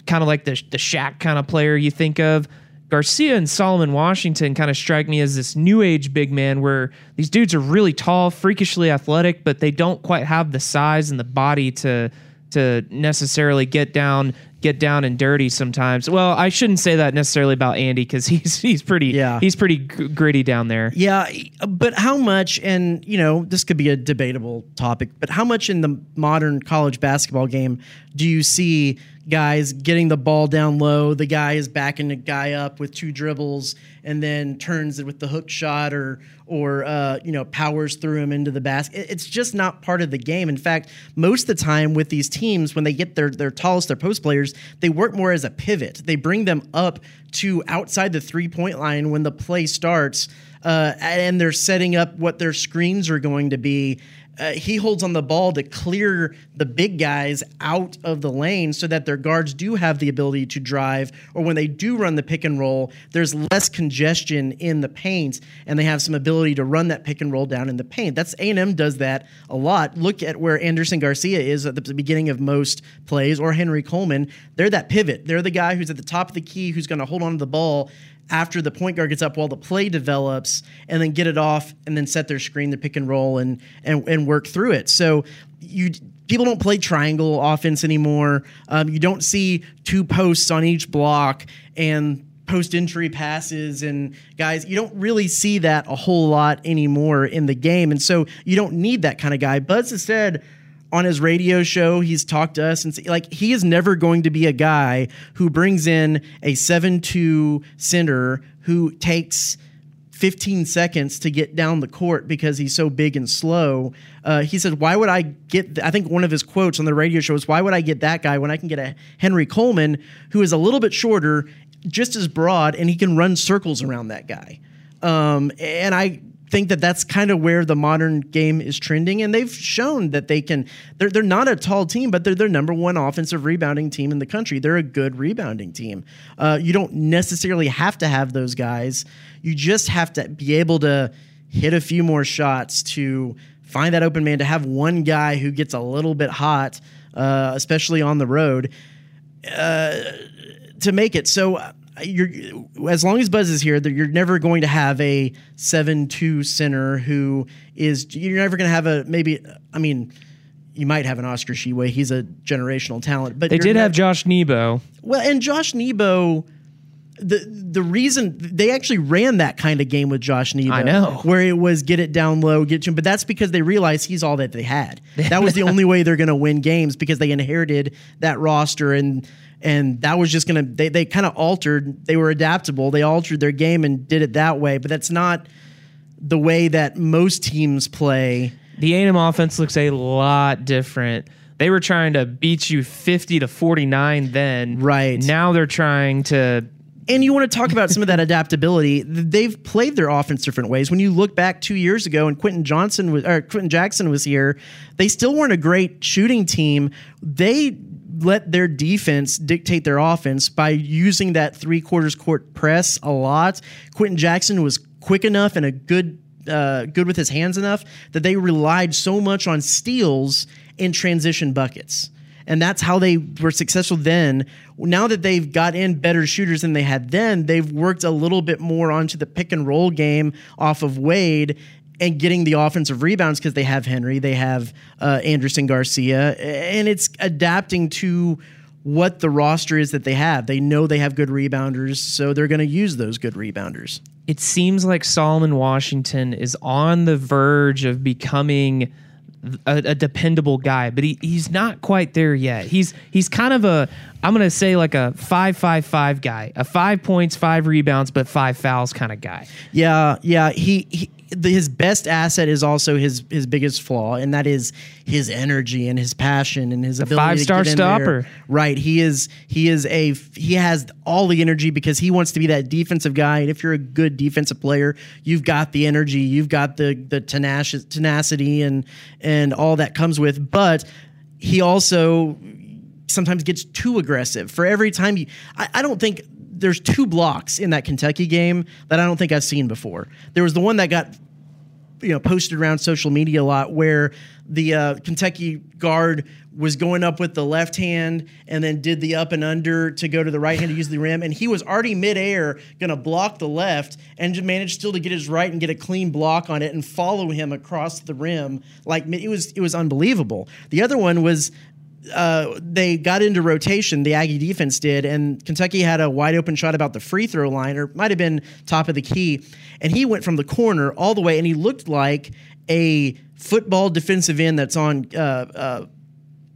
kind of like the the Shaq kind of player you think of. Garcia and Solomon Washington kind of strike me as this new age big man where these dudes are really tall, freakishly athletic, but they don't quite have the size and the body to to necessarily get down get down and dirty sometimes. Well, I shouldn't say that necessarily about Andy because [LAUGHS] he's he's pretty yeah. he's pretty gritty down there. Yeah, but how much? And you know, this could be a debatable topic, but how much in the modern college basketball game do you see guys getting the ball down low? The guy is backing the guy up with two dribbles and then turns it with the hook shot or or uh, you know powers through him into the basket. It's just not part of the game. In fact, most of the time with these teams, when they get their their tallest, their post players, they work more as a pivot. They bring them up to outside the three point line when the play starts. Uh, and they're setting up what their screens are going to be uh, he holds on the ball to clear the big guys out of the lane so that their guards do have the ability to drive or when they do run the pick and roll there's less congestion in the paint and they have some ability to run that pick and roll down in the paint. That's a&m does that a lot. Look at where andersson garcia is at the beginning of most plays or henry coleman. They're that pivot. They're the guy who's at the top of the key who's going to hold on to the ball after the point guard gets up while the play develops and then get it off and then set their screen the pick and roll and and, and work through it. So you people don't play triangle offense anymore. Um, you don't see two posts on each block and post entry passes and guys you don't really see that a whole lot anymore in the game. And so you don't need that kind of guy. Has said on his radio show, he's talked to us and like he is never going to be a guy who brings in a seven-two center who takes 15 seconds to get down the court because he's so big and slow. Uh, he said, "Why would I get?" Th-? I think one of his quotes on the radio show is, "Why would I get that guy when I can get a Henry Coleman who is a little bit shorter, just as broad, and he can run circles around that guy." Um, and I think that that's kind of where the modern game is trending. And they've shown that they can. They're they're not a tall team, but they're their number one offensive rebounding team in the country. They're a good rebounding team. Uh, you don't necessarily have to have those guys. You just have to be able to hit a few more shots to find that open man to have one guy who gets a little bit hot, uh, especially on the road, uh, to make it. So you're as long as Buzz is here, you're never going to have a seven-two center who is. You're never going to have a maybe. I mean. You might have an Oscar Tshiebwe. He's a generational talent, but They did not- have Josh Nebo. well, and Josh Nebo, the the reason they actually ran that kind of game with Josh Nebo, I know. where it was get it down low, get you, but that's because they realized he's all that they had. That was the [LAUGHS] only way they're going to win games because they inherited that roster and. And that was just gonna they, they kind of altered, they were adaptable, they altered their game and did it that way. But that's not the way that most teams play. The A&M offense looks a lot different. They were trying to beat you 50 to 49 then. Right. Now they're trying to And you want to talk about some of that [LAUGHS] adaptability. They've played their offense different ways. When you look back two years ago and Quentin Johnson was or Quentin Jackson was here, they still weren't a great shooting team. They let their defense dictate their offense by using that three quarters court press a lot. Quentin Jackson was quick enough and a good uh, good with his hands enough that they relied so much on steals and transition buckets and that's how they were successful then. Now that they've got in better shooters than they had then, they've worked a little bit more onto the pick and roll game off of Wade and getting the offensive rebounds because they have Henry, they have uh, Andersson Garcia, and it's adapting to what the roster is that they have. They know they have good rebounders, so they're going to use those good rebounders. it seems like Solomon Washington is on the verge of becoming a, a dependable guy, but he, he's not quite there yet. He's he's kind of a I'm gonna say like a five five five guy, a five points, five rebounds, but five fouls kind of guy. Yeah, yeah. He, he the, his best asset is also his his biggest flaw, and that is his energy and his passion and his ability five-star to get in there. stopper. Right. He is he is a he has all the energy because he wants to be that defensive guy. And if you're a good defensive player, you've got the energy, you've got the the tenacious tenacity and and all that comes with. But he also sometimes gets too aggressive. For every time you, I, I don't think there's two blocks in that Kentucky game that I don't think I've seen before. There was the one that got you know posted around social media a lot where the uh, Kentucky guard was going up with the left hand and then did the up and under to go to the right hand to use the rim and he was already midair going to block the left and managed still to get his right and get a clean block on it and follow him across the rim like it was it was unbelievable. The other one was uh, they got into rotation, the Aggie defense did, and Kentucky had a wide open shot about the free throw line, or might have been top of the key. And he went from the corner all the way, and he looked like a football defensive end that's on uh, uh,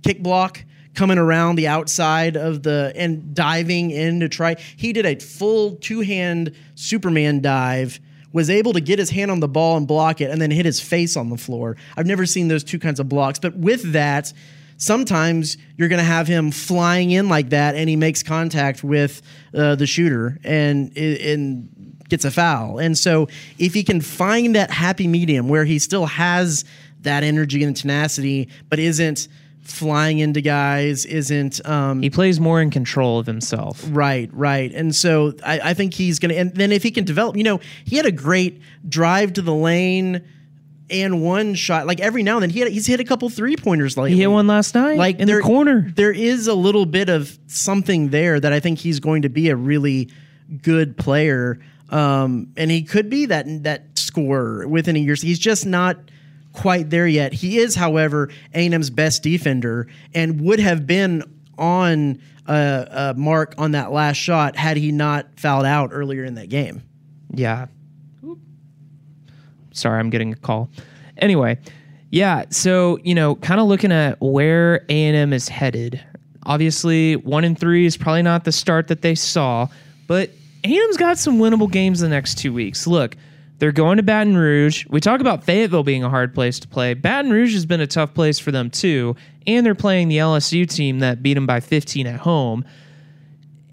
kick block coming around the outside of the and diving in to try. He did a full two hand Superman dive. Was able to get his hand on the ball and block it, and then hit his face on the floor. I've never seen those two kinds of blocks, but with that, sometimes you're going to have him flying in like that and he makes contact with uh, the shooter and and gets a foul. And so if he can find that happy medium where he still has that energy and tenacity but isn't flying into guys, isn't um, He plays more in control of himself. Right, right. And so I, I think he's going to, and then if he can develop, you know, he had a great drive to the lane and one shot. Like every now and then, he had, he's hit a couple three pointers lately. He hit one last night, like in there- the corner. There is a little bit of something there that I think he's going to be a really good player, um, and he could be that that scorer within a year. He's just not quite there yet. He is, however, A&M's best defender and would have been on a, a mark on that last shot had he not fouled out earlier in that game. Yeah. Sorry, I'm getting a call. Anyway, yeah. So you know, kind of looking at where A and M is headed. Obviously, one and three is probably not the start that they saw, but A and M's got some winnable games the next two weeks. Look, they're going to Baton Rouge. We talk about Fayetteville being a hard place to play. Baton Rouge has been a tough place for them too, and they're playing the LSU team that beat them by 15 at home.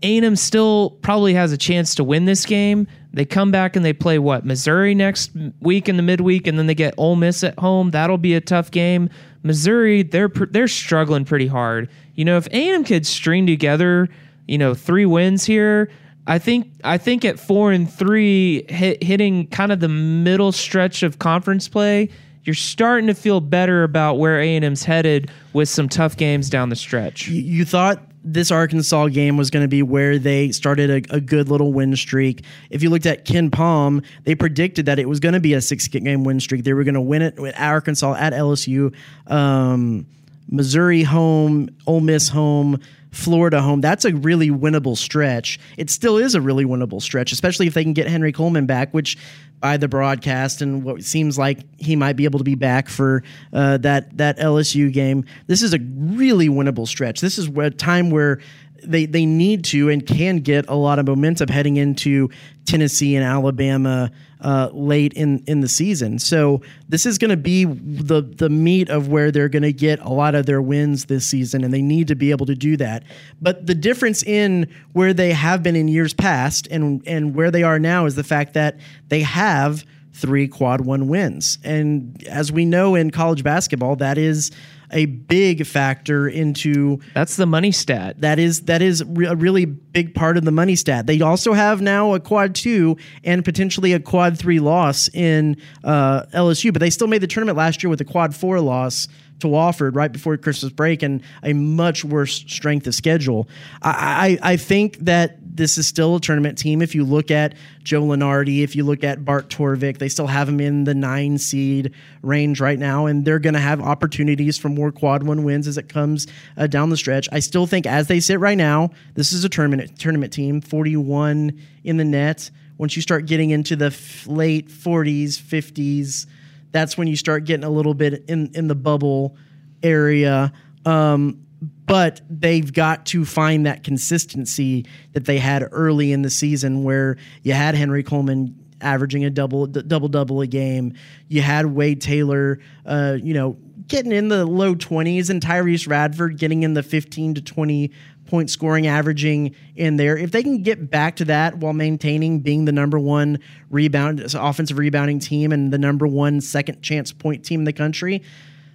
A&M still probably has a chance to win this game, They come back and they play what Missouri next week in the midweek, and then they get Ole Miss at home. That'll be a tough game. Missouri, they're they're struggling pretty hard. You know, if A&M could string together, you know, three wins here, I think I think at four and three, hit, hitting kind of the middle stretch of conference play, you're starting to feel better about where A&M's headed with some tough games down the stretch. You thought this Arkansas game was going to be where they started a, a, good little win streak. If you looked at KenPom, they predicted that it was going to be a six game win streak. They were going to win it with Arkansas at LSU, um, Missouri home, Ole Miss home. Florida home, that's a really winnable stretch. It still is a really winnable stretch, especially if they can get Henry Coleman back, which by the broadcast and what seems like he might be able to be back for uh, that that LSU game. This is a really winnable stretch. This is a time where they they need to and can get a lot of momentum heading into Tennessee and Alabama uh, late in in the season. So this is going to be the the meat of where they're going to get a lot of their wins this season, and they need to be able to do that. But the difference in where they have been in years past and and where they are now is the fact that they have three quad one wins, and as we know in college basketball, that is a big factor into that's the money stat. That is that is re- a really big part of the money stat. They also have now a quad two and potentially a quad three loss in uh, LSU, but they still made the tournament last year with a quad four loss to Wofford right before Christmas break and a much worse strength of schedule. I, I, I think that this is still a tournament team. If you look at Joe Lunardi, if you look at Bart Torvik, they still have him in the nine seed range right now, and they're going to have opportunities for more quad one wins as it comes uh, down the stretch. I still think, as they sit right now, this is a tournament tournament team. Forty one in the net. Once you start getting into the f- late forties, fifties, that's when you start getting a little bit in in the bubble area. Um, but they've got to find that consistency that they had early in the season where you had Henry Coleman averaging a double d- double double a game. You had Wade Taylor, uh, you know, getting in the low 20s and Tyrese Radford getting in the 15 to 20 point scoring averaging in there. If they can get back to that while maintaining being the number one rebound offensive rebounding team and the number one second chance point team in the country,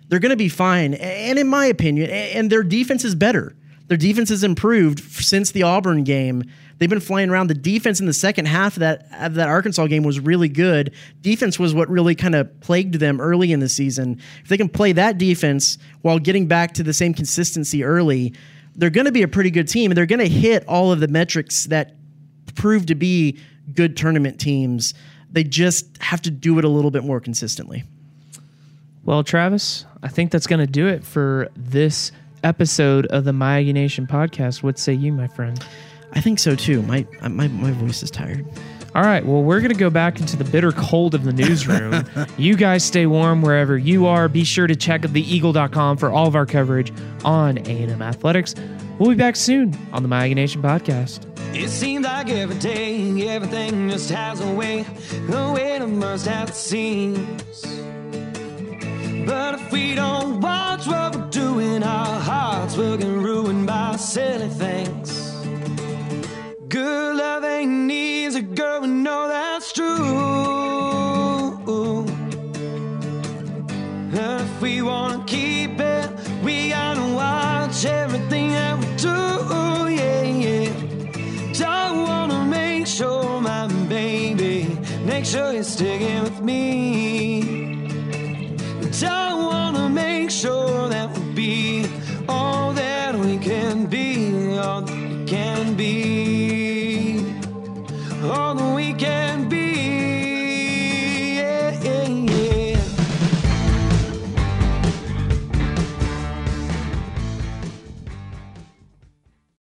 they're going to be fine. And in my opinion, and their defense is better. Their defense has improved since the Auburn game. They've been flying around. The defense in the second half of that of that Arkansas game was really good. Defense was what really kind of plagued them early in the season. If they can play that defense while getting back to the same consistency early, they're going to be a pretty good team, and they're going to hit all of the metrics that prove to be good tournament teams. They just have to do it a little bit more consistently. Well, Travis, I think that's going to do it for this episode of the My Aggie Nation podcast. What say you, my friend? I think so too. My my my voice is tired. All right. Well, we're going to go back into the bitter cold of the newsroom. [LAUGHS] you guys stay warm wherever you are. Be sure to check theeagle.com for all of our coverage on A&M athletics. We'll be back soon on the My Aggie Nation podcast. It seems like every day, everything just has a way, the way it must have seems. But if we don't watch what we're doing, our hearts will get ruined by silly things. Good love ain't needs a girl, we know that's true. And if we wanna keep it, we gotta watch everything that we do, yeah, yeah. I wanna make sure my baby, make sure you're sticking with me. I wanna make sure that we'll be all that we can be, all that we can be.